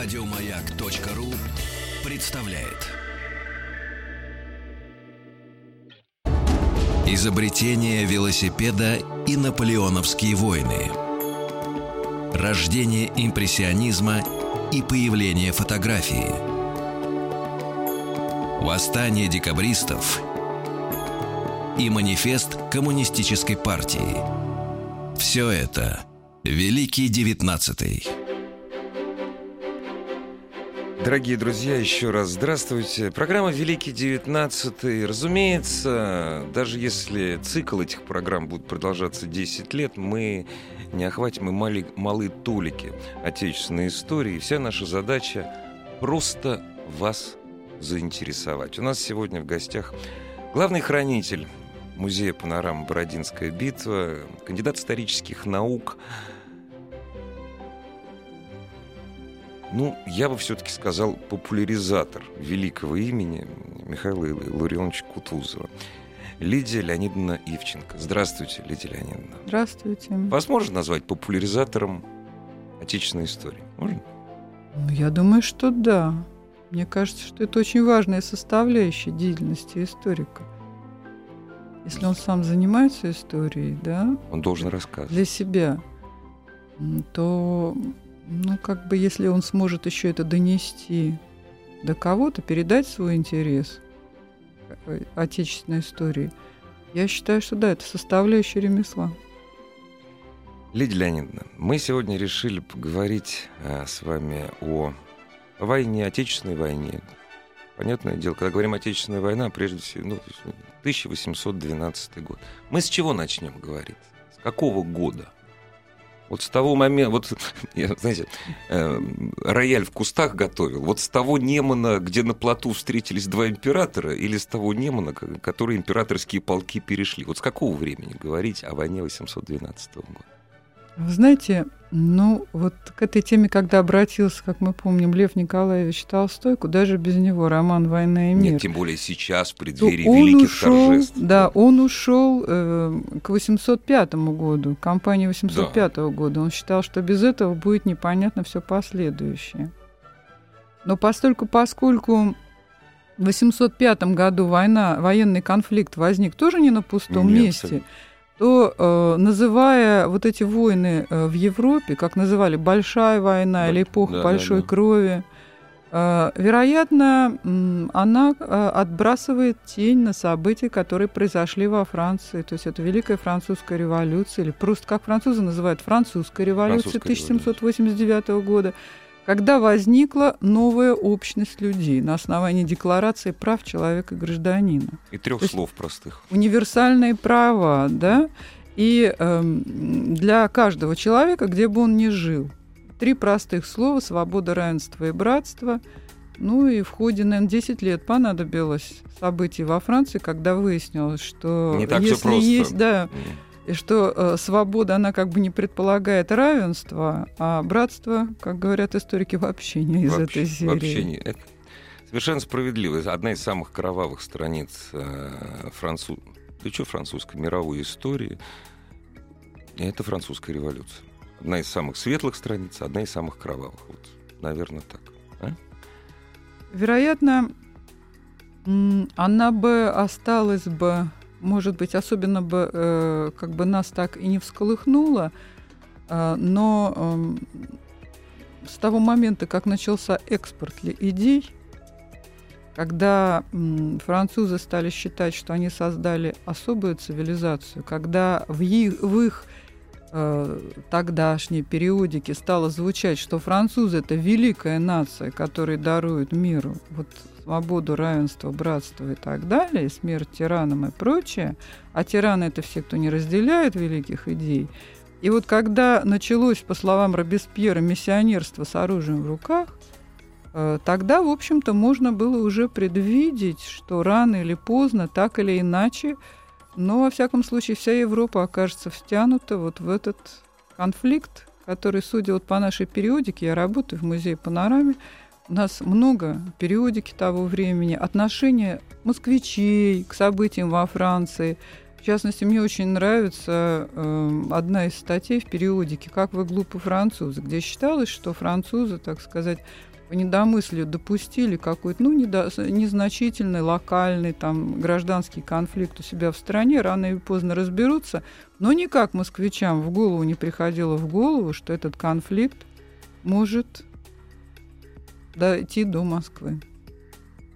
Радиомаяк.ру представляет. Изобретение велосипеда и наполеоновские войны. Рождение импрессионизма и появление фотографии. Восстание декабристов и манифест коммунистической партии. Все это Великий Девятнадцатый. Дорогие друзья, еще раз здравствуйте. Программа «Великий девятнадцатый». Разумеется, даже если цикл этих программ будет продолжаться 10 лет, мы не охватим и мали, малые толики отечественной истории. Вся наша задача – просто вас заинтересовать. У нас сегодня в гостях главный хранитель Музея панорам «Бородинская битва», кандидат исторических наук – Ну, я бы все-таки сказал популяризатор великого имени Михаила Ларионовича Кутузова. Лидия Леонидовна Ивченко. Здравствуйте, Лидия Леонидовна. Здравствуйте. Вас можно назвать популяризатором отечественной истории? Можно? Ну, я думаю, что да. Мне кажется, что это очень важная составляющая деятельности историка. Если он сам занимается историей, да? Он должен рассказывать. Для себя, то ну, как бы, если он сможет еще это донести до кого-то, передать свой интерес отечественной истории, я считаю, что да, это составляющая ремесла. Лидия Леонидовна, мы сегодня решили поговорить а, с вами о войне, Отечественной войне. Понятное дело, когда говорим Отечественная война, прежде всего, ну, 1812 год. Мы с чего начнем говорить? С какого года? Вот с того момента, вот, я, знаете, э, рояль в кустах готовил. Вот с того Немана, где на плоту встретились два императора, или с того Немана, который императорские полки перешли. Вот с какого времени говорить о войне 812 года? Вы знаете, ну, вот к этой теме, когда обратился, как мы помним, Лев Николаевич Толстой, куда же без него роман «Война и мир». Нет, тем более сейчас, в преддверии великих ушел, торжеств. Да, он ушел э, к 805 году, к кампании 805 да. года. Он считал, что без этого будет непонятно все последующее. Но постольку, поскольку в 805 году война, военный конфликт возник тоже не на пустом Нет, месте, абсолютно то э, называя вот эти войны э, в Европе, как называли большая война да, или эпоха да, большой да, да. крови, э, вероятно, она отбрасывает тень на события, которые произошли во Франции. То есть это Великая Французская революция, или просто как французы называют Французская революция Французская 1789 революция. года когда возникла новая общность людей на основании Декларации прав человека и гражданина. И трех слов простых. Универсальные права, да, и э, для каждого человека, где бы он ни жил. Три простых слова – свобода, равенство и братство. Ну и в ходе, наверное, 10 лет понадобилось событий во Франции, когда выяснилось, что Не так если есть, да, и что э, свобода, она как бы не предполагает равенство, а братство, как говорят историки, вообще не из вообще, этой серии. Вообще не. Это совершенно справедливо. Одна из самых кровавых страниц э, француз... Да что французской мировой истории — это французская революция. Одна из самых светлых страниц, одна из самых кровавых. Вот, наверное, так. А? Вероятно, она бы осталась бы может быть, особенно бы э, как бы нас так и не всколыхнуло, э, но э, с того момента, как начался экспорт идей, когда французы стали считать, что они создали особую цивилизацию, когда в их, в их э, тогдашней периодике стало звучать, что французы это великая нация, которая дарует миру вот свободу, равенство, братство и так далее, смерть тиранам и прочее, а тираны это все, кто не разделяет великих идей. И вот когда началось, по словам Робеспьера, миссионерство с оружием в руках, э, тогда, в общем-то, можно было уже предвидеть, что рано или поздно, так или иначе, но, во всяком случае, вся Европа окажется втянута вот в этот конфликт, который, судя вот по нашей периодике, я работаю в музее панораме, у нас много периодики того времени, отношения москвичей к событиям во Франции, В частности, мне очень нравится э, одна из статей в периодике «Как вы глупы французы», где считалось, что французы, так сказать, по недомыслию допустили какой-то ну, недо, незначительный локальный там, гражданский конфликт у себя в стране, рано или поздно разберутся, но никак москвичам в голову не приходило в голову, что этот конфликт может дойти до Москвы.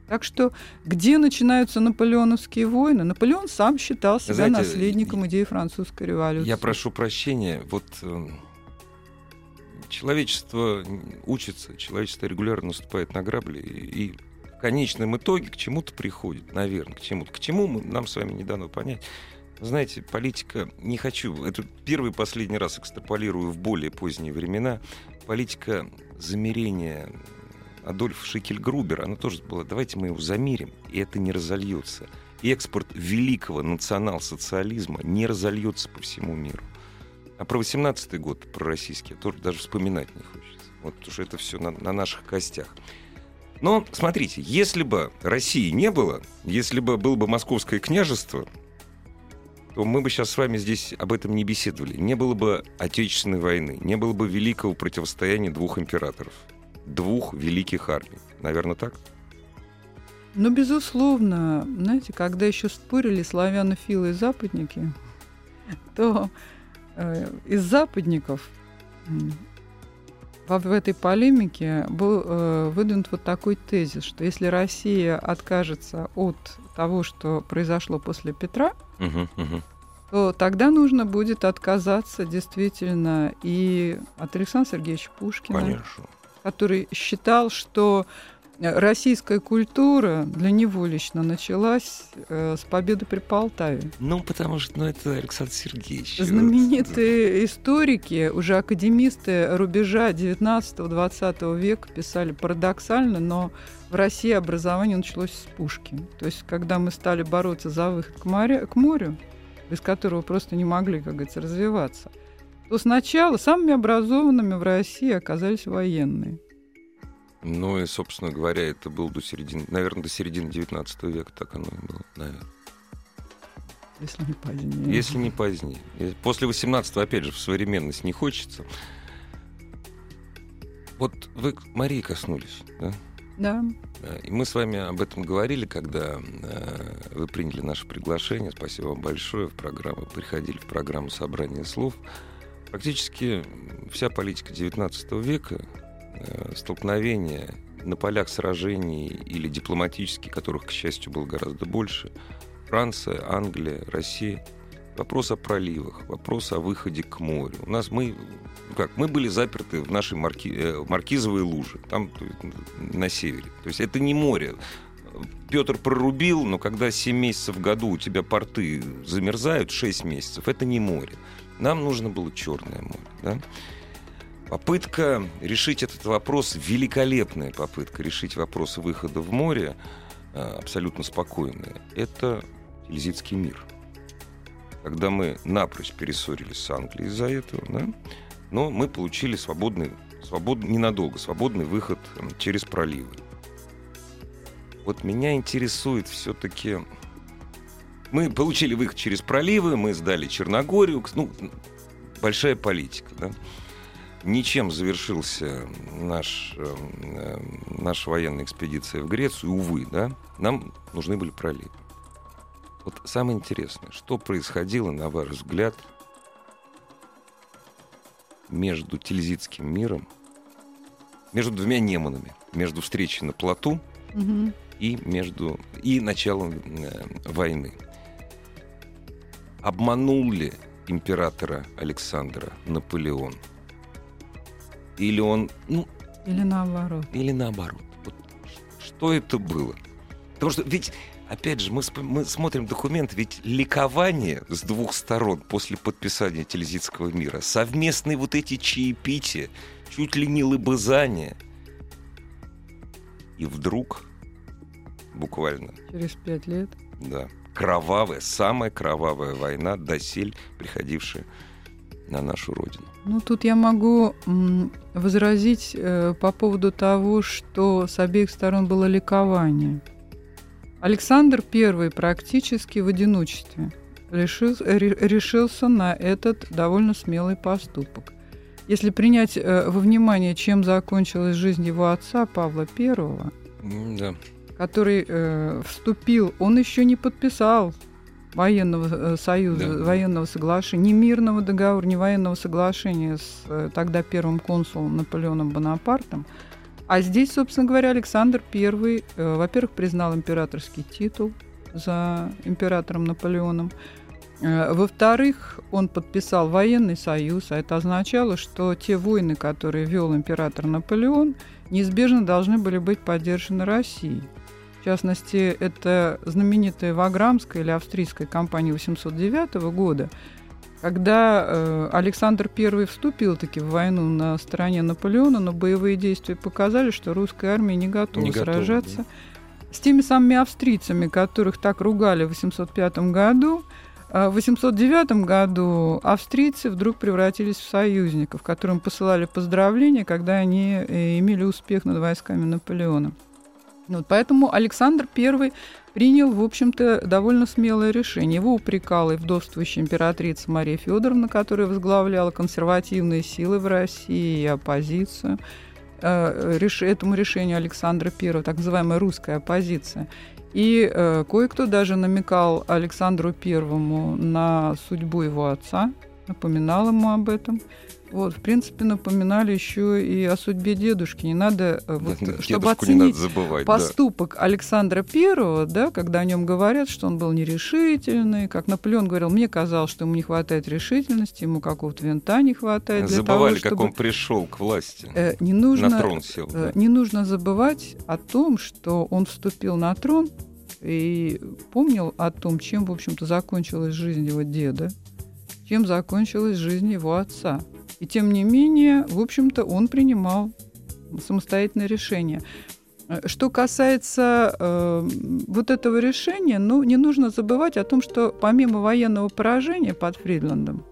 Так что где начинаются наполеоновские войны? Наполеон сам считал себя Знаете, наследником идеи французской революции. Я прошу прощения, вот э, человечество учится, человечество регулярно наступает на грабли, и в конечном итоге к чему-то приходит, наверное, к чему-то. К чему мы, нам с вами не дано понять. Знаете, политика, не хочу, это первый и последний раз экстраполирую в более поздние времена, политика замерения Адольф Шикельгрубер, она тоже была, давайте мы его замерим, и это не разольется. Экспорт великого национал-социализма не разольется по всему миру. А про 18-й год, про российский, тоже даже вспоминать не хочется. Вот потому что это все на, на наших костях. Но смотрите, если бы России не было, если бы было бы Московское княжество, то мы бы сейчас с вами здесь об этом не беседовали. Не было бы Отечественной войны, не было бы великого противостояния двух императоров, двух великих армий. Наверное, так? Ну, безусловно. Знаете, когда еще спорили славянофилы и западники, то э, из западников в, в этой полемике был э, выдвинут вот такой тезис, что если Россия откажется от того, что произошло после Петра, угу, угу. то тогда нужно будет отказаться действительно и от Александра Сергеевича Пушкина, Конечно. Который считал, что российская культура для него лично началась э, с победы при Полтаве. Ну, потому что ну, это Александр Сергеевич. Знаменитые вот. историки, уже академисты рубежа 19-20 века писали парадоксально, но в России образование началось с пушки. То есть, когда мы стали бороться за выход к, морю, к морю, без которого просто не могли, как говорится, развиваться, то сначала самыми образованными в России оказались военные. Ну и, собственно говоря, это было до середины, наверное, до середины 19 века так оно и было, наверное. Если не позднее. Если не позднее. После 18 опять же, в современность не хочется. Вот вы к Марии коснулись, да? Да. И мы с вами об этом говорили, когда э, вы приняли наше приглашение. Спасибо вам большое. В программу приходили в программу собрания слов. Практически вся политика XIX века Э, столкновения на полях сражений или дипломатические, которых, к счастью, было гораздо больше, Франция, Англия, Россия, вопрос о проливах, вопрос о выходе к морю. У нас мы, ну как, мы были заперты в нашей марки, э, маркизовой луже, там на севере. То есть это не море. Петр прорубил, но когда 7 месяцев в году у тебя порты замерзают, 6 месяцев, это не море. Нам нужно было Черное море. Да? Попытка решить этот вопрос, великолепная попытка решить вопрос выхода в море, э, абсолютно спокойная, это Тильзитский мир. Когда мы напрочь перессорились с Англией из-за этого, да, но мы получили свободный, свободный, ненадолго, свободный выход через проливы. Вот меня интересует все-таки... Мы получили выход через проливы, мы сдали Черногорию, ну, большая политика, да ничем завершился наш, э, наша военная экспедиция в Грецию, увы, да, нам нужны были проливы. Вот самое интересное, что происходило, на ваш взгляд, между Тильзитским миром, между двумя неманами, между встречей на плоту угу. и между и началом э, войны. Обманул ли императора Александра Наполеон? Или он... Ну, или наоборот. Или наоборот. Вот что это было? Потому что ведь, опять же, мы, мы смотрим документ, ведь ликование с двух сторон после подписания Телезитского мира, совместные вот эти чаепития, чуть ли не лыбызания. И вдруг, буквально... Через пять лет. Да. Кровавая, самая кровавая война, досель приходившая на нашу родину. Ну, тут я могу возразить э, по поводу того, что с обеих сторон было ликование. Александр I практически в одиночестве решился, решился на этот довольно смелый поступок. Если принять э, во внимание, чем закончилась жизнь его отца Павла I, да. Который э, вступил, он еще не подписал военного э, союза, да. военного соглашения, ни мирного договора, ни военного соглашения с э, тогда первым консулом Наполеоном Бонапартом. А здесь, собственно говоря, Александр I, э, во-первых, признал императорский титул за императором Наполеоном. Э, во-вторых, он подписал военный союз, а это означало, что те войны, которые вел император Наполеон, неизбежно должны были быть поддержаны Россией. В частности, это знаменитая Ваграмская или австрийская кампания 809 года, когда э, Александр I вступил таки в войну на стороне Наполеона, но боевые действия показали, что русская армия не готова не сражаться готова, да. с теми самыми австрийцами, которых так ругали в 805 году. А в 809 году австрийцы вдруг превратились в союзников, которым посылали поздравления, когда они э, имели успех над войсками Наполеона. Вот, поэтому Александр I принял, в общем-то, довольно смелое решение. Его упрекала и вдовствующая императрица Мария Федоровна, которая возглавляла консервативные силы в России и оппозицию э, этому решению Александра I, так называемая русская оппозиция. И э, кое-кто даже намекал Александру Первому на судьбу его отца, напоминал ему об этом. Вот, в принципе, напоминали еще и о судьбе дедушки. Не надо, э, вот, чтобы оценить забывать, поступок да. Александра Первого, да, когда о нем говорят, что он был нерешительный, как Наполеон говорил, мне казалось, что ему не хватает решительности, ему какого-то винта не хватает. Забывали, для того, чтобы... как он пришел к власти. Э, не нужно, на трон сел. Э, да. Не нужно забывать о том, что он вступил на трон и помнил о том, чем, в общем-то, закончилась жизнь его деда, чем закончилась жизнь его отца. И тем не менее, в общем-то, он принимал самостоятельное решение. Что касается э, вот этого решения, ну, не нужно забывать о том, что помимо военного поражения под Фридландом, э,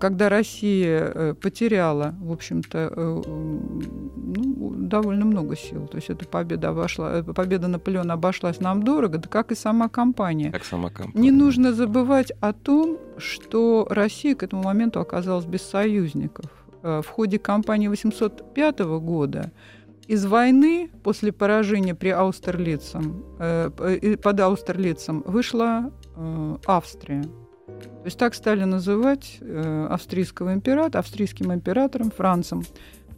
когда Россия э, потеряла, в общем-то, э, ну, довольно много сил. То есть эта победа, обошла, победа Наполеона обошлась нам дорого, да как и сама компания. Как сама компания. Не нужно забывать о том, что Россия к этому моменту оказалась без союзников. В ходе кампании 805 года из войны после поражения при Аустерлицем, под Аустерлицем вышла Австрия. То есть так стали называть австрийского императора, австрийским императором Францем.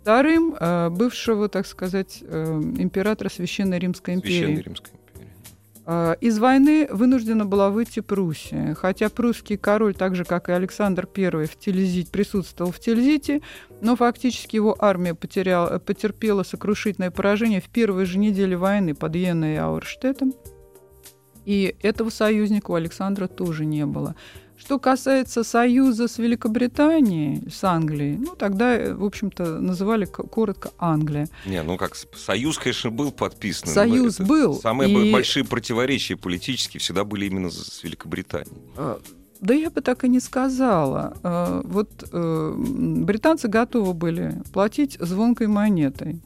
Вторым э, бывшего, так сказать, э, императора Священной Римской империи. Священной Римской империи. Э, из войны вынуждена была выйти Пруссия. Хотя прусский король, так же как и Александр I, в Тильзите, присутствовал в Тильзите, но фактически его армия потеряла, потерпела сокрушительное поражение в первой же неделе войны под Йеной и Ауэрштетом. И этого союзника у Александра тоже не было. Что касается союза с Великобританией, с Англией, ну, тогда, в общем-то, называли коротко Англия. Не, ну как, союз, конечно, был подписан. Союз был. Самые и... большие противоречия политические всегда были именно с Великобританией. А, да я бы так и не сказала. А, вот э, британцы готовы были платить звонкой монетой.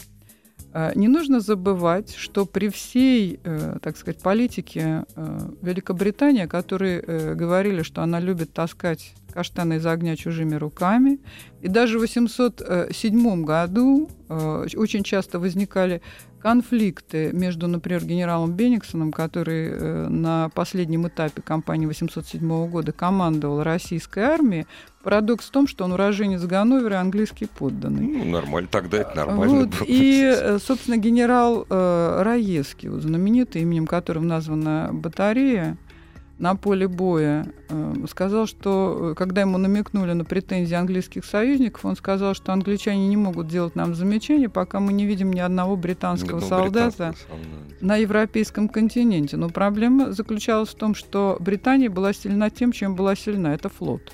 А, не нужно забывать, что при всей, э, так сказать, политике э, Великобритании, которые э, говорили, что она любит таскать каштаны из огня чужими руками, и даже в 807 году очень часто возникали конфликты между, например, генералом Бениксоном, который э, на последнем этапе кампании 807 года командовал российской армией. Парадокс в том, что он уроженец Ганновера, английский подданный. Ну, нормально, тогда это нормально вот, было. И, э, собственно, генерал э, Раевский, вот, знаменитый, именем которым названа батарея, на поле боя э, сказал, что э, когда ему намекнули на претензии английских союзников, он сказал, что англичане не могут делать нам замечания, пока мы не видим ни одного британского ну, солдата на европейском континенте. Но проблема заключалась в том, что Британия была сильна тем, чем была сильна. Это флот.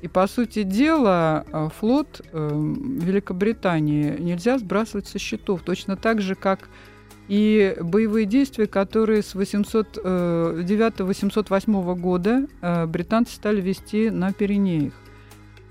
И, по сути дела, э, флот Великобритании нельзя сбрасывать со счетов. Точно так же, как и боевые действия, которые с 809-808 э, года э, британцы стали вести на Пиренеях.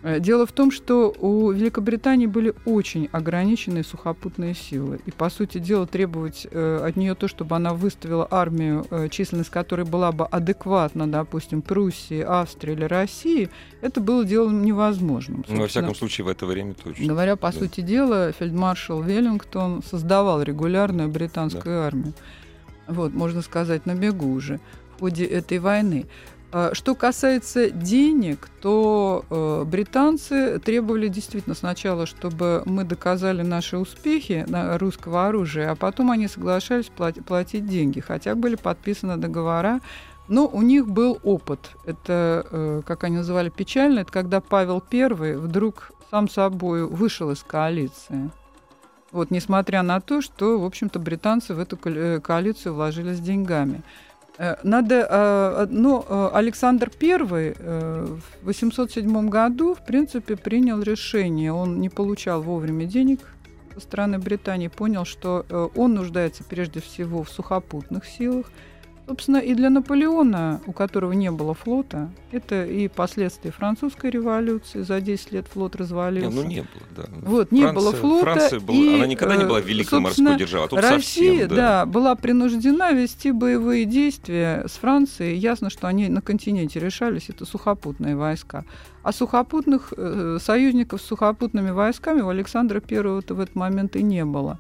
Э, дело в том, что у Великобритании были очень ограниченные сухопутные силы. И, по сути дела, требовать э, от нее то, чтобы она выставила армию, э, численность которой была бы адекватна, допустим, Пруссии, Австрии или России, это было делом невозможным. Ну, во всяком случае, в это время точно. Говоря, по да. сути дела, фельдмаршал Веллингтон создавал регулярную британскую да. армию. Вот, можно сказать, на бегу уже в ходе этой войны. А, что касается денег, то э, британцы требовали действительно сначала, чтобы мы доказали наши успехи на русского оружия, а потом они соглашались платить, деньги, хотя были подписаны договора. Но у них был опыт. Это, э, как они называли, печально. Это когда Павел I вдруг сам собой вышел из коалиции. Вот, несмотря на то, что, в общем-то, британцы в эту э, коалицию вложились деньгами. Надо, э, ну, э, Александр I в 807 году, в принципе, принял решение. Он не получал вовремя денег со стороны Британии, понял, что он нуждается прежде всего в сухопутных силах, Собственно, и для Наполеона, у которого не было флота, это и последствия французской революции. За 10 лет флот развалился. Не, ну не было, да. Вот, не Франция, было флота. Франция была, и, она никогда не была э, великой морской державой. А тут Россия, совсем, да. да, была принуждена вести боевые действия с Францией. Ясно, что они на континенте решались, это сухопутные войска. А сухопутных э, союзников с сухопутными войсками у Александра Первого-то в этот момент и не было.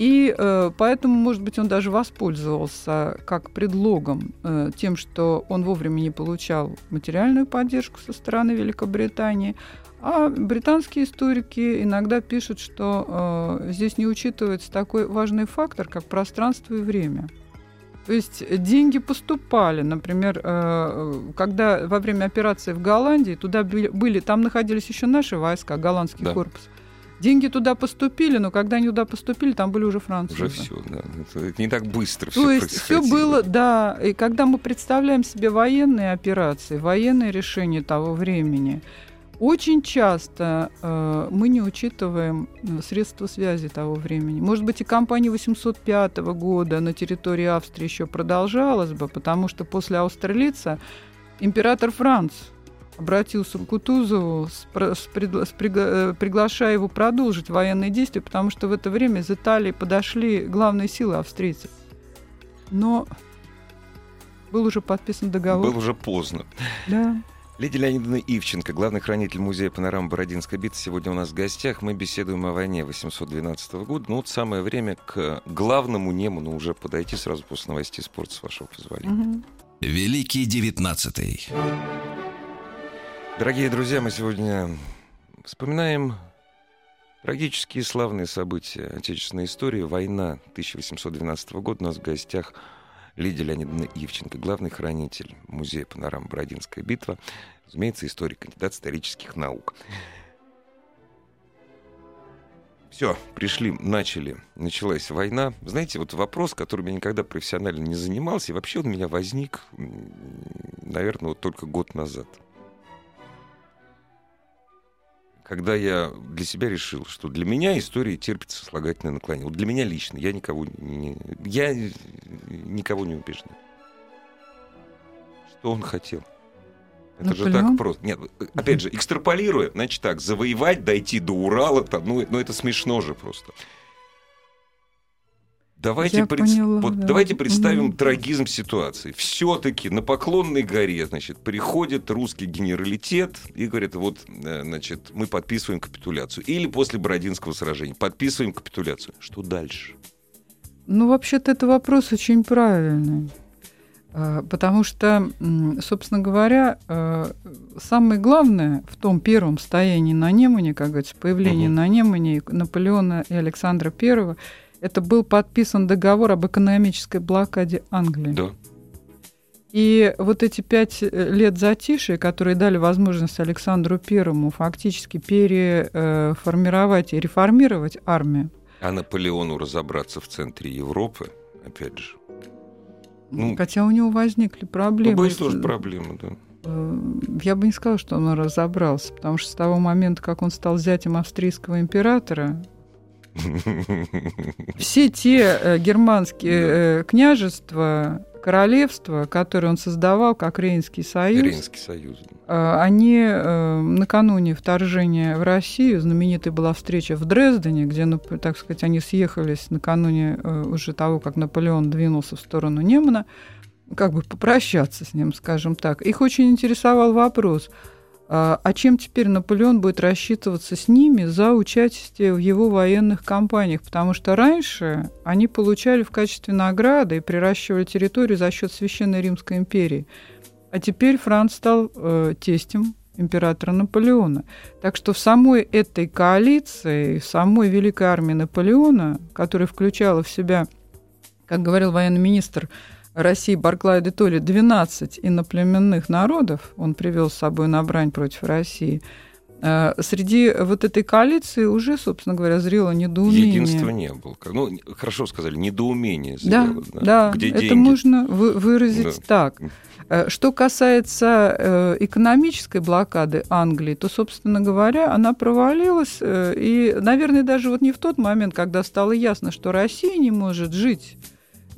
И э, поэтому, может быть, он даже воспользовался как предлогом э, тем, что он вовремя не получал материальную поддержку со стороны Великобритании. А британские историки иногда пишут, что э, здесь не учитывается такой важный фактор, как пространство и время. То есть деньги поступали, например, э, когда во время операции в Голландии туда были, там находились еще наши войска, голландский да. корпус. Деньги туда поступили, но когда они туда поступили, там были уже французы. Уже все, да. Это не так быстро все То есть все было, да. И когда мы представляем себе военные операции, военные решения того времени, очень часто э, мы не учитываем э, средства связи того времени. Может быть, и кампания 805 года на территории Австрии еще продолжалась бы, потому что после Аустерлица император Франц обратился к Кутузову, с, с, пригла, с пригла, э, приглашая его продолжить военные действия, потому что в это время из Италии подошли главные силы австрийцев. Но был уже подписан договор. Был уже поздно. Да. Лидия Леонидовна Ивченко, главный хранитель музея панорам Бородинской битвы, сегодня у нас в гостях. Мы беседуем о войне 812 года. Ну вот самое время к главному нему, ну уже подойти сразу после новостей спорта, с вашего позволения. Угу. Великий девятнадцатый. Дорогие друзья, мы сегодня вспоминаем трагические славные события отечественной истории. Война 1812 года. У нас в гостях Лидия Леонидовна Ивченко, главный хранитель музея панорам «Бородинская битва», разумеется, историк, кандидат исторических наук. Все, пришли, начали, началась война. Знаете, вот вопрос, которым я никогда профессионально не занимался, и вообще он у меня возник, наверное, вот только год назад – когда я для себя решил, что для меня история терпит сослагательное наклонение. Вот для меня лично, я никого не, я никого не убеждаю. Что он хотел? Это Наполеон? же так просто. Нет, опять же, экстраполируя, значит так, завоевать, дойти до Урала, там, ну, ну это смешно же просто. Давайте, пред... поняла, вот, да. давайте представим угу. трагизм ситуации. Все-таки на Поклонной горе, значит, приходит русский генералитет и говорит, вот, э, значит, мы подписываем капитуляцию. Или после Бородинского сражения подписываем капитуляцию. Что дальше? Ну, вообще-то это вопрос очень правильный. А, потому что, собственно говоря, а, самое главное в том первом стоянии на Немане, как говорится, появлении угу. на Немане Наполеона и Александра Первого, это был подписан договор об экономической блокаде Англии. Да. И вот эти пять э, лет затишия, которые дали возможность Александру Первому фактически переформировать и реформировать армию. А Наполеону разобраться в центре Европы, опять же. Ну, Хотя у него возникли проблемы. Ну, были тоже проблемы, да. Э, я бы не сказала, что он разобрался, потому что с того момента, как он стал зятем австрийского императора, все те э, германские э, княжества, королевства, которые он создавал, как Рейнский союз, Рейнский союз. э, они накануне вторжения в Россию, знаменитой была встреча в Дрездене, где, нап- так сказать, они съехались накануне уже того, как Наполеон двинулся в сторону Немана, как бы попрощаться с ним, скажем так. Их очень интересовал вопрос, а а чем теперь Наполеон будет рассчитываться с ними за участие в его военных кампаниях? Потому что раньше они получали в качестве награды и приращивали территорию за счет Священной Римской империи. А теперь Франц стал э, тестем императора Наполеона. Так что в самой этой коалиции, в самой Великой армии Наполеона, которая включала в себя, как говорил военный министр России Барклай де Толли, 12 иноплеменных народов, он привел с собой на брань против России, э, среди вот этой коалиции уже, собственно говоря, зрело недоумение. Единства не было. Ну, хорошо сказали, недоумение Да, зрело, да, Где это деньги? можно вы- выразить Да. так. Э, Что касается э, экономической блокады Англии, то, собственно говоря, она провалилась. И, наверное, даже вот не в тот момент, когда стало ясно, что Россия не может жить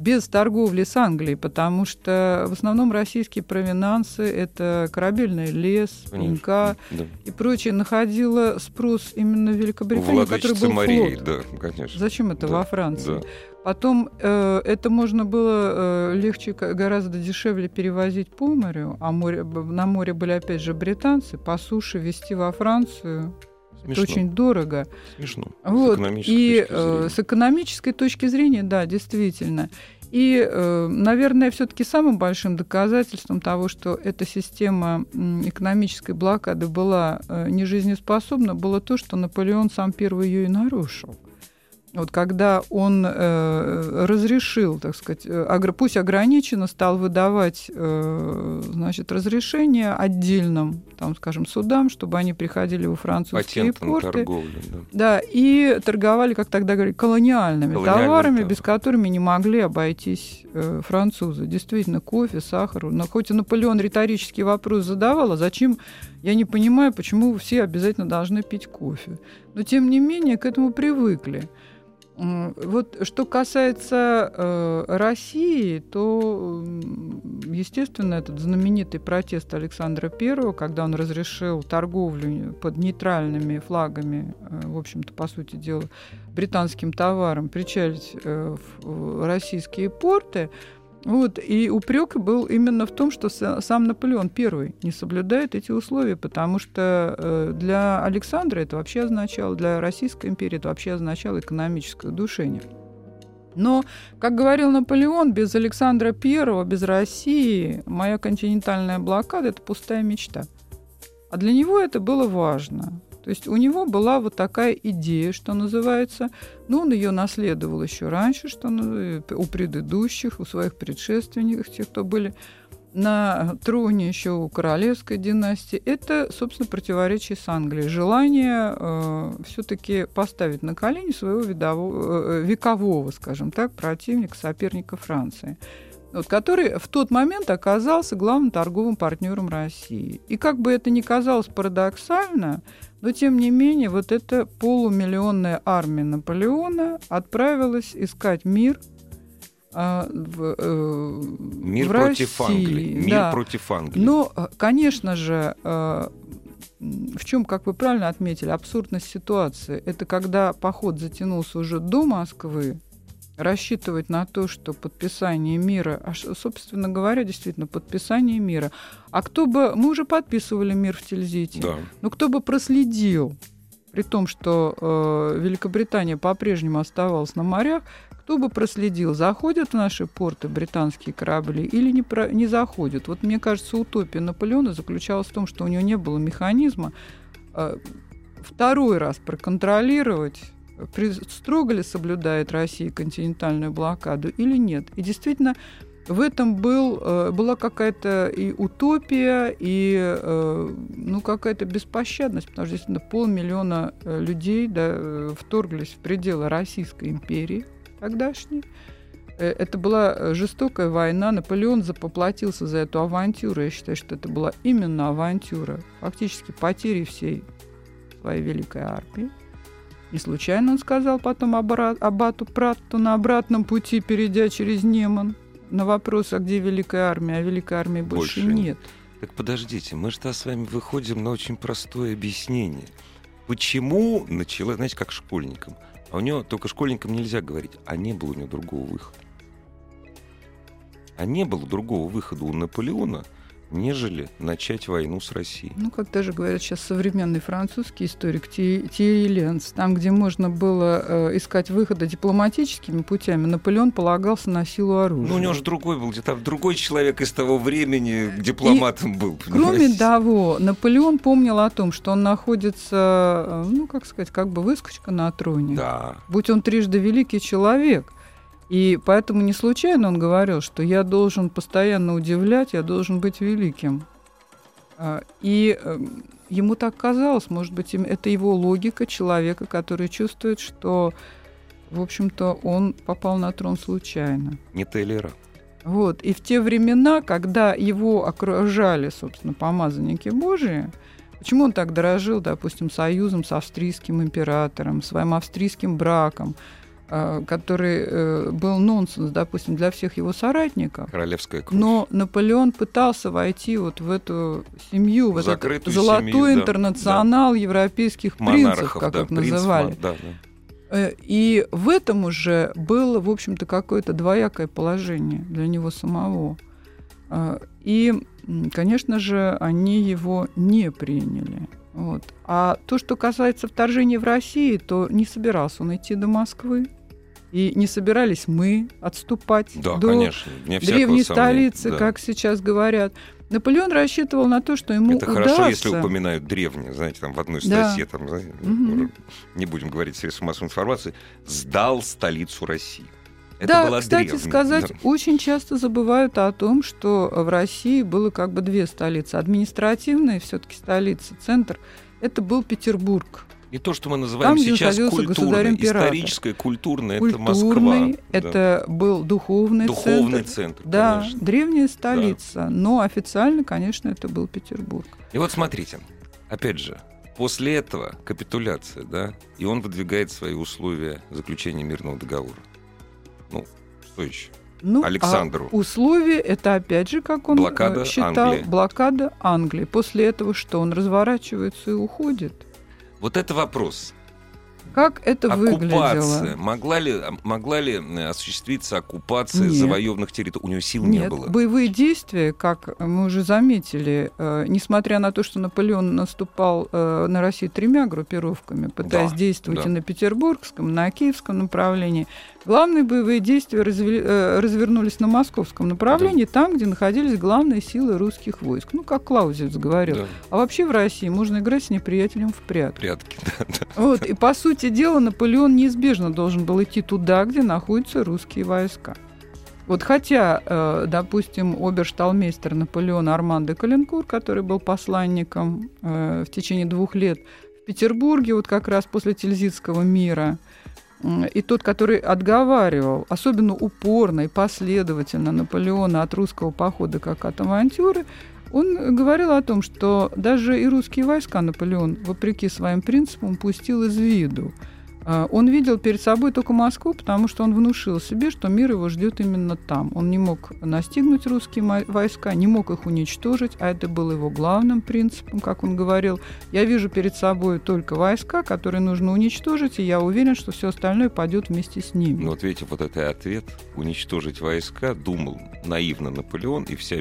без торговли с Англией, потому что в основном российские провинансы – это корабельный лес, пенька да. и прочее, находило спрос именно в Великобритании, который был Марии, флот. да, конечно. Зачем это Да, во Франции? да. Потом э, это можно было э, легче, гораздо дешевле перевозить по морю, а море, на море были опять же британцы, по суше везти во Францию. Смешно. Это очень дорого. Смешно. Вот. С экономической И точки э, зрения. с экономической точки зрения, да, действительно. И, э, наверное, все-таки самым большим доказательством того, что эта система экономической блокады была э, нежизнеспособна, было то, что Наполеон сам первый ее и нарушил. Вот когда он э, разрешил, так сказать, э, огр- пусть ограниченно стал выдавать, э, значит, разрешения отдельным, там, скажем, судам, чтобы они приходили во французские Патент на порты. торговлю, да. Да, и торговали, как тогда говорили, колониальными, Колониальными товарами, товарами. без которыми не могли обойтись э, французы. Действительно, кофе, сахар. Но хоть и Наполеон риторический вопрос задавал, а зачем, я не понимаю, почему все обязательно должны пить кофе. Но, тем не менее, к этому привыкли. Вот что касается э, России, то, естественно, этот знаменитый протест Александра I, когда он разрешил торговлю под нейтральными флагами, э, в общем-то, по сути дела, британским товаром причалить э, в российские порты, вот, и упрек был именно в том, что са- сам Наполеон I не соблюдает эти условия, потому что э, для Александра это вообще означало, для Российской империи это вообще означало экономическое удушение. Но, как говорил Наполеон, без Александра I, без России, моя континентальная блокада – это пустая мечта. А для него это было важно. То есть у него была вот такая идея, что называется, ну, он ее наследовал еще раньше, что ну, у предыдущих, у своих предшественников, тех, кто были на троне еще у королевской династии. Это, собственно, противоречие с Англией. Желание э, все-таки поставить на колени своего видового, э, векового, скажем так, противника, соперника Франции вот, который в тот момент оказался главным торговым партнером России. И как бы это ни казалось парадоксально, но тем не менее вот эта полумиллионная армия Наполеона отправилась искать мир а, в, э, Мир в против России. Англии. Мир Да. против Англии. Но, э, конечно же, э, в чем, как вы правильно отметили, абсурдность ситуации, это когда поход затянулся уже до Москвы, рассчитывать на то, что подписание мира, а, собственно говоря, действительно, подписание мира. А кто бы, мы уже подписывали мир в Тильзите, Да. но кто бы проследил, при том, что э, Великобритания по-прежнему оставалась на морях, кто бы проследил, заходят в наши порты британские корабли или не, про, не заходят. Вот мне кажется, утопия Наполеона заключалась в том, что у него не было механизма э, второй раз проконтролировать, строго ли соблюдает Россия континентальную блокаду или нет. И действительно, в этом был, э, была какая-то и утопия, и э, ну, какая-то беспощадность, потому что действительно полмиллиона э, людей да, вторглись в пределы Российской империи тогдашней. Это была жестокая война. Наполеон запоплатился за эту авантюру. Я считаю, что это была именно авантюра. Фактически потери всей своей великой армии. Не случайно он сказал потом аббату Пратту на обратном пути, перейдя через Неман, на вопрос, а где Великая Армия, а Великой Армии больше, больше нет. Так подождите, мы же с вами выходим на очень простое объяснение. Почему начала, знаете, как школьникам? А у него только школьникам нельзя говорить, а не было у него другого выхода. А не было другого выхода у Наполеона – нежели начать войну с Россией. Ну, как даже говорят сейчас современный французский историк Тири Ленц, там, где можно было э, искать выхода дипломатическими путями, Наполеон полагался на силу оружия. Ну, у него же другой был, где-то другой человек из того времени дипломатом И, был. Понимаете? Кроме того, Наполеон помнил о том, что он находится, э, ну, как сказать, как бы выскочка на троне. Да. Будь он трижды великий человек – и поэтому не случайно он говорил, что я должен постоянно удивлять, я должен быть великим. А, и эм, ему так казалось, может быть, это его логика человека, который чувствует, что, в общем-то, он попал на трон случайно. Не Тейлера. Вот. И в те времена, когда его окружали, собственно, помазанники Божии, почему он так дорожил, допустим, союзом с австрийским императором, своим австрийским браком, который э, был нонсенс, допустим, для всех его соратников. Королевская кровь. Но Наполеон пытался войти вот в эту семью, в этот золотой семью, интернационал да. европейских Монархов, принцев, как да, их называли. Да, да. Э, и в этом уже было, в общем-то, какое-то двоякое положение для него самого. И, конечно же, они его не приняли. Вот. А то, что касается вторжения в Россию, то не собирался он идти до Москвы. И не собирались мы отступать да, до конечно, древней столицы, да. как сейчас говорят. Наполеон рассчитывал на то, что ему Это удастся... хорошо, если упоминают древние, знаете, там в одной статье, да. там, знаете, угу. не будем говорить средства массовой информации, сдал столицу России. Это да, была кстати древняя. сказать, да. очень часто забывают о том, что в России было как бы две столицы. Административная все-таки столица, центр, это был Петербург. И то, что мы называем Там, сейчас культурной, историческое, культурное, это Москва. Это да. был духовный, духовный центр. центр да, конечно. древняя столица. Да. Но официально, конечно, это был Петербург. И вот смотрите, опять же, после этого капитуляция, да, и он выдвигает свои условия заключения мирного договора. Ну, что еще? Ну, Александру. А условия это опять же, как он блокада считал, Англии. блокада Англии. После этого что он разворачивается и уходит. Вот это вопрос. Как это оккупация. выглядело? Могла ли, могла ли осуществиться оккупация Нет. завоеванных территорий? У него сил Нет. не было. Боевые действия, как мы уже заметили, э, несмотря на то, что Наполеон наступал э, на Россию тремя группировками, пытаясь да, действовать да. и на Петербургском, и на Киевском направлении, Главные боевые действия э, развернулись на московском направлении, да. там, где находились главные силы русских войск. Ну, как Клаузевиц говорил. Да. А вообще в России можно играть с неприятелем в прятки. Прятки, да, да. Вот, и по сути дела Наполеон неизбежно должен был идти туда, где находятся русские войска. Вот хотя, э, допустим, обершталмейстер Наполеона Арман де Калинкур, который был посланником э, в течение двух лет в Петербурге, вот как раз после Тильзитского мира – и тот, который отговаривал особенно упорно и последовательно Наполеона от русского похода как от авантюры, он говорил о том, что даже и русские войска Наполеон, вопреки своим принципам, пустил из виду. А, он видел перед собой только Москву, потому что он внушил себе, что мир его ждет именно там. Он не мог настигнуть русские войска, не мог их уничтожить, а это было его главным принципом, как он говорил. Я вижу перед собой только войска, которые нужно уничтожить, и я уверен, что все остальное пойдет вместе с ними. Ну вот видите, вот это ответ уничтожить войска думал наивно Наполеон, и вся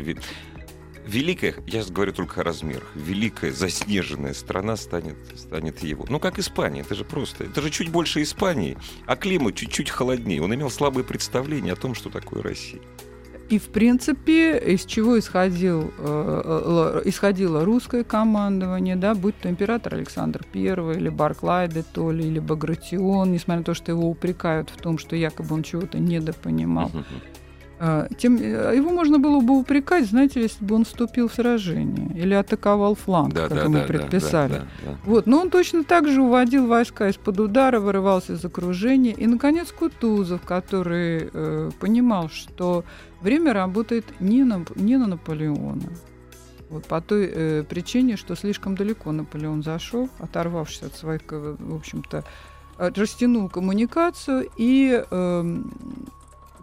великая, я говорю только о размерах, великая заснеженная страна станет, станет его. Ну, как Испания, это же просто, это же чуть больше Испании, а климат чуть-чуть холоднее. Он имел слабое представление о том, что такое Россия. И, в принципе, из чего исходил, э, э, исходило русское командование, да, будь то император Александр I, или Барклай де Толли, или Багратион, несмотря на то, что его упрекают в том, что якобы он чего-то недопонимал. Uh-huh. А, тем, э, его можно было бы упрекать, знаете, если бы он вступил в сражение или атаковал фланг, да, как да, ему да, предписали. Да, да, да. Вот. Но он точно так же уводил войска из-под удара, вырывался из окружения. И, наконец, Кутузов, который э, понимал, что время работает не на, не на Наполеона. Вот по той э, причине, что слишком далеко Наполеон зашел, оторвавшись от своих, в общем-то, растянул коммуникацию и э,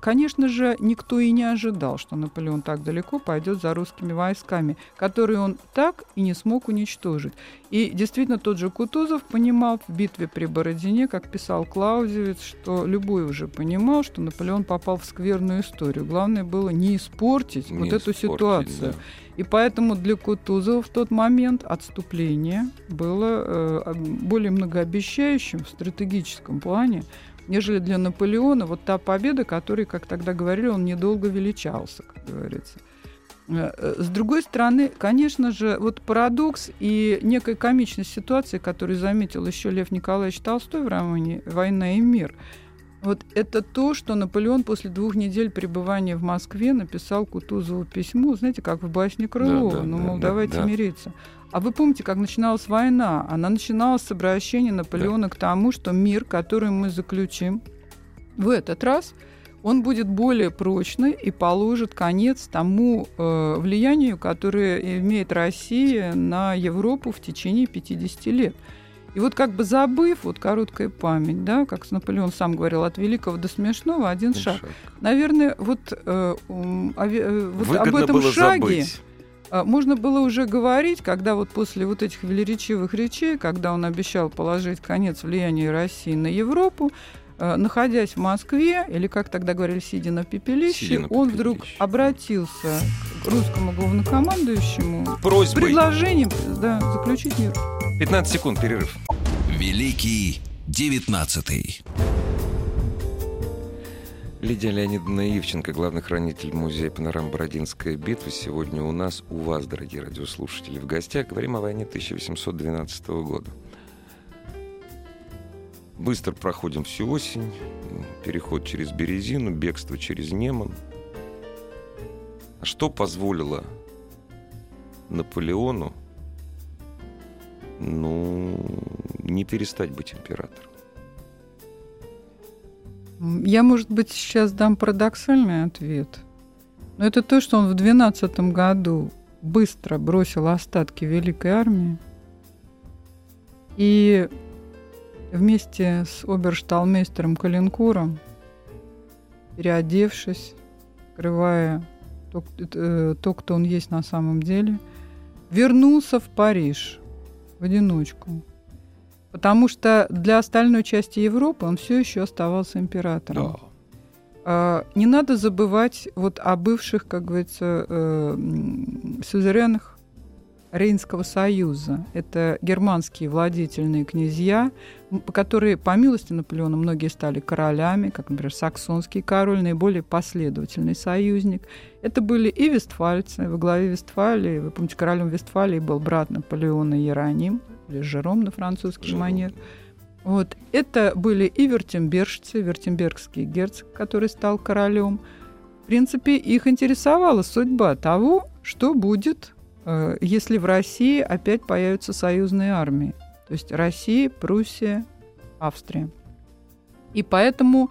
конечно же, никто и не ожидал, что Наполеон так далеко пойдет за русскими войсками, которые он так и не смог уничтожить. И действительно, тот же Кутузов понимал в битве при Бородине, как писал Клаузевиц, что любой уже понимал, что Наполеон попал в скверную историю. Главное было не испортить не вот эту ситуацию. Да. И поэтому для Кутузова в тот момент отступление было э, более многообещающим в стратегическом плане, нежели для Наполеона вот та победа, которой, как тогда говорили, он недолго величался, как говорится. Э, э, с другой стороны, конечно же, вот парадокс и некая комичность ситуации, которую заметил еще Лев Николаевич Толстой в романе «Война и мир», вот это то, что Наполеон после двух недель пребывания в Москве написал Кутузову письмо, знаете, как в басне Крылова, да, да, ну, мол, да, давайте да. мириться. А вы помните, как начиналась война? Она начиналась с обращения Наполеона да. к тому, что мир, который мы заключим в этот раз, он будет более прочный и положит конец тому э, влиянию, которое имеет Россия на Европу в течение 50 лет. И вот как бы забыв, вот короткая память, да, как Наполеон сам говорил, от великого до смешного один, шаг. шаг. Наверное, вот, э, э, вот об этом шаге забыть. А, можно было уже говорить, когда вот после вот этих велеречивых речей, когда он обещал положить конец влиянию России на Европу, а, находясь в Москве, или как тогда говорили, сидя на пепелище, сидя на он вдруг обратился к русскому главнокомандующему Просьбой. с предложением да, заключить мир. 15 секунд, перерыв. Великий девятнадцатый. Лидия Леонидовна Ивченко, главный хранитель музея панорам Бородинская битва. Сегодня у нас, у вас, дорогие радиослушатели, в гостях. Говорим о войне 1812 года. Быстро проходим всю осень, переход через Березину, бегство через Неман. А что позволило Наполеону ну, не перестать быть императором? Я, может быть, сейчас дам парадоксальный ответ. Но это то, что он в 12 году быстро бросил остатки Великой Армии и вместе с обершталмейстером Калинкуром, переодевшись, скрывая то, э, то, кто он есть на самом деле, вернулся в Париж в одиночку. Потому что для остальной части Европы он все еще оставался императором. Да. А, не надо забывать вот о бывших, как говорится, э, сюзеренах Рейнского союза. Это германские владетельные князья, которые, по милости Наполеона, многие стали королями, как, например, саксонский король, наиболее последовательный союзник. Это были и вестфальцы. Во главе Вестфалии, вы помните, королем Вестфалии был брат Наполеона Иероним, или Жером на французский Жером. манер. Вот. Это были и вертембержцы, вертембергский герцог, который стал королем. В принципе, их интересовала судьба того, что будет, э, если в России опять появятся союзные армии. То есть Россия, Пруссия, Австрия. И поэтому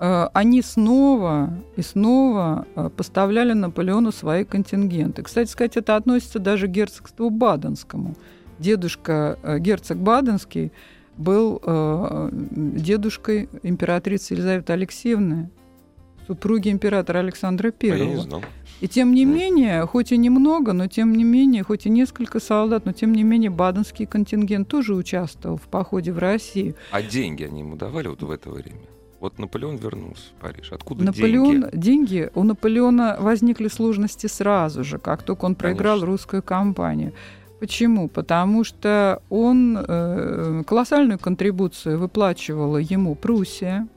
э, они снова и снова э, поставляли Наполеону свои контингенты. Кстати сказать, это относится даже к герцогству Баденскому – дедушка э, герцог Баденский был э, дедушкой императрицы Елизаветы Алексеевны, супруги императора Александра I. А я не знал. И тем не менее, хоть и немного, но тем не менее, хоть и несколько солдат, но тем не менее баденский контингент тоже участвовал в походе в Россию. А деньги они ему давали вот в это время? Вот Наполеон вернулся в Париж. Откуда Наполеон, деньги? Деньги у Наполеона возникли сложности сразу же, как только он проиграл Конечно. русскую кампанию. Почему? Потому что он э, колоссальную контрибуцию выплачивала ему Пруссия,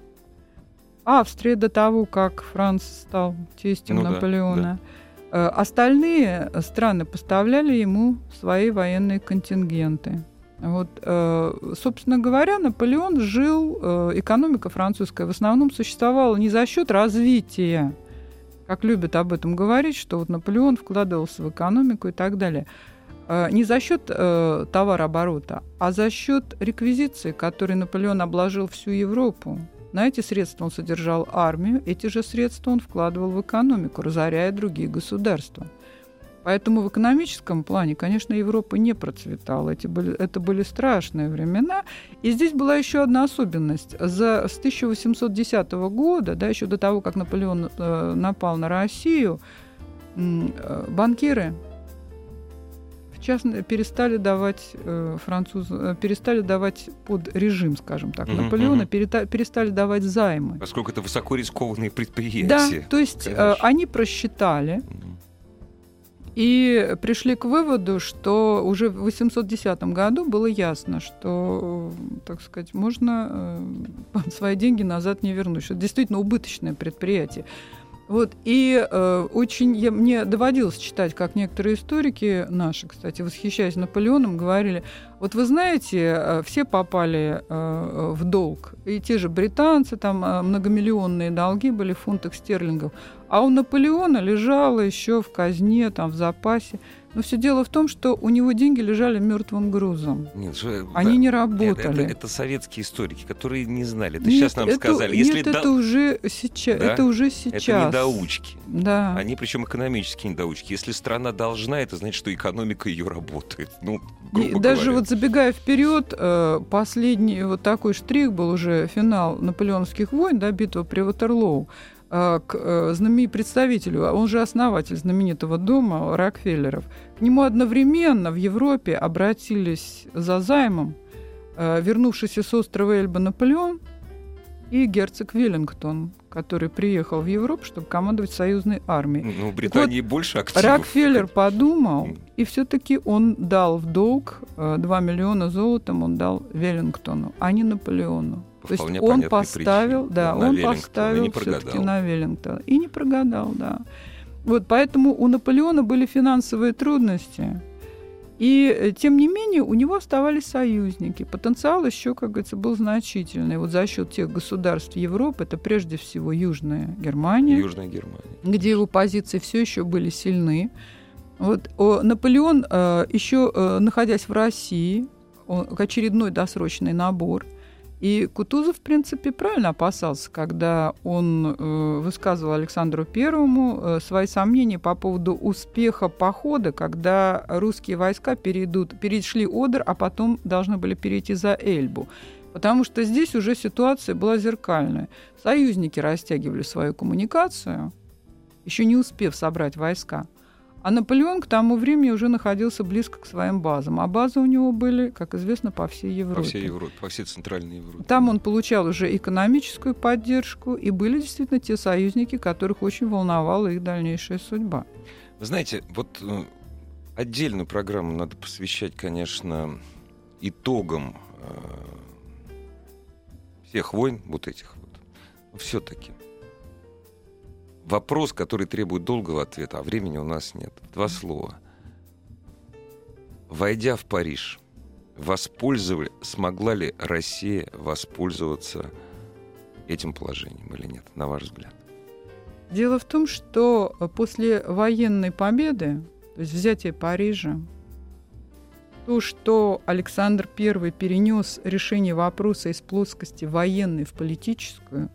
Австрия до того, как Франц стал тестем ну, Наполеона. Да, да. Э, остальные страны поставляли ему свои военные контингенты. Вот, э, собственно говоря, Наполеон жил, э, экономика французская в основном существовала не за счет развития, как любят об этом говорить, что вот Наполеон вкладывался в экономику и так далее. Э, не за счет э, товарооборота, а за счет реквизиции, которой Наполеон обложил всю Европу. На эти средства он содержал армию, эти же средства он вкладывал в экономику, разоряя другие государства. Поэтому в экономическом плане, конечно, Европа не процветала. Эти были, это были страшные времена. И здесь была еще одна особенность. За, с 1810 года, да, еще до того, как Наполеон э, напал на Россию, э, банкиры в частности, перестали давать э, француз, э, перестали давать под режим, скажем так, mm-hmm. Наполеона, перета, перестали давать займы. Поскольку это высоко рискованные предприятия. Да, то есть э, они просчитали. Mm-hmm и пришли к выводу, что уже в 810 году было ясно, что, так сказать, можно э, свои деньги назад не вернуть, это действительно убыточное предприятие. Вот, и э, очень я, мне доводилось читать, как некоторые историки наши, кстати, восхищаясь Наполеоном, говорили, вот вы знаете, э, все попали э, в долг, и те же британцы, там э, многомиллионные долги были в фунтах стерлингов, а у Наполеона лежало еще в казне, там, в запасе но все дело в том, что у него деньги лежали мертвым грузом. Нет, что, Они да, не работали. Нет, это, это советские историки, которые не знали. Это нет, сейчас нам это, сказали. Если нет, да... это уже сейчас. Да? Это уже сейчас. Это недоучки. Да. Они причем экономические недоучки. Если страна должна, это значит, что экономика ее работает. Ну, грубо Даже говоря. вот забегая вперед, э, последний вот такой штрих был уже финал наполеонских войн, да, битва при Ватерлоу. А, к э, знаменитому представителю, а он же основатель знаменитого дома Рокфеллеров. К нему одновременно в Европе обратились за займом э, вернувшийся с острова Эльба Наполеон и герцог Веллингтон, который приехал в Европу, чтобы командовать союзной армией. Ну, в Британии вот больше активов. Рокфеллер подумал, и все-таки он дал в долг 2 э, миллиона золотом, он дал Веллингтону, а не Наполеону. То есть он поставил, причине. да, на он поставил все-таки на Веллингтон. И не прогадал, да. Вот поэтому у Наполеона были финансовые трудности. И э, тем не менее у него оставались союзники. Потенциал еще, как говорится, был значительный. Вот за счет тех государств Европы, это прежде всего Южная Германия. Южная Германия. Где его позиции все еще были сильны. Вот Наполеон, э, еще э, находясь в России, очередной досрочный набор – и Кутузов, в принципе, правильно опасался, когда он э, высказывал Александру Первому э, свои сомнения по поводу успеха похода, когда русские войска перейдут, перешли Одер, а потом должны были перейти за Эльбу. Потому что здесь уже ситуация была зеркальная. Союзники растягивали свою коммуникацию, еще не успев собрать войска – а Наполеон к тому времени уже находился близко к своим базам. А базы у него были, как известно, по всей Европе. По всей Европе, по всей Центральной Европе. Там он получал уже экономическую поддержку, и были действительно те союзники, которых очень волновала их дальнейшая судьба. Вы знаете, вот э, отдельную программу надо посвящать, конечно, итогам э, всех войн вот этих вот. Все-таки вопрос, который требует долгого ответа, а времени у нас нет. Два слова. Войдя в Париж, воспользовали, смогла ли Россия воспользоваться этим положением или нет, на ваш взгляд? Дело в том, что после военной победы, то есть взятия Парижа, то, что Александр I перенес решение вопроса из плоскости военной в политическую,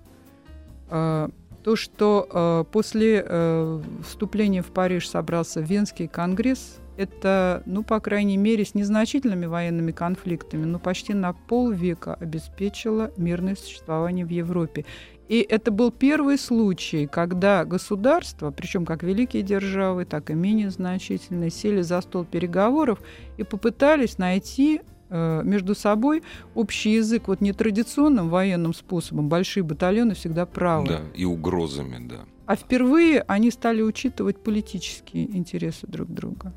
э, то, что э, после э, вступления в Париж собрался Венский конгресс, это, ну, по крайней мере, с незначительными военными конфликтами, но почти на полвека обеспечило мирное существование в Европе. И это был первый случай, когда государства, причем как великие державы, так и менее значительные, сели за стол переговоров и попытались найти между собой общий язык вот нетрадиционным военным способом. Большие батальоны всегда правы. Да, и угрозами, да. А впервые они стали учитывать политические интересы друг друга.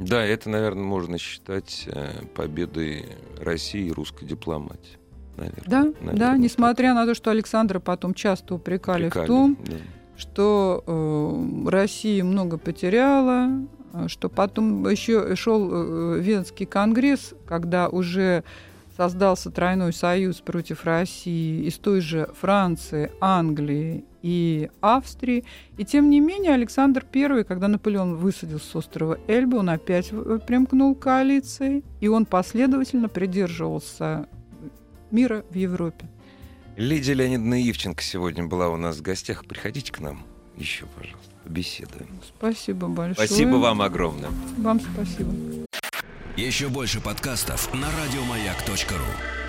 Да, это, наверное, можно считать э, победой России и русской дипломатии. Наверное, да, наверное, да, несмотря на то, что Александра потом часто упрекали, упрекали в том, да. что э, Россия много потеряла, Э, что потом еще шел э, Венский конгресс, когда уже создался тройной союз против России из той же Франции, Англии и Австрии. И тем не менее Александр I, когда Наполеон высадился с острова Эльбы, он опять э, примкнул к коалиции, и он последовательно придерживался мира в Европе. Лидия Леонидовна Ивченко сегодня была у нас в гостях. Приходите к нам еще, пожалуйста, беседуем. Спасибо большое. Спасибо вам огромное. Вам спасибо. Еще больше подкастов на радиомаяк.ру.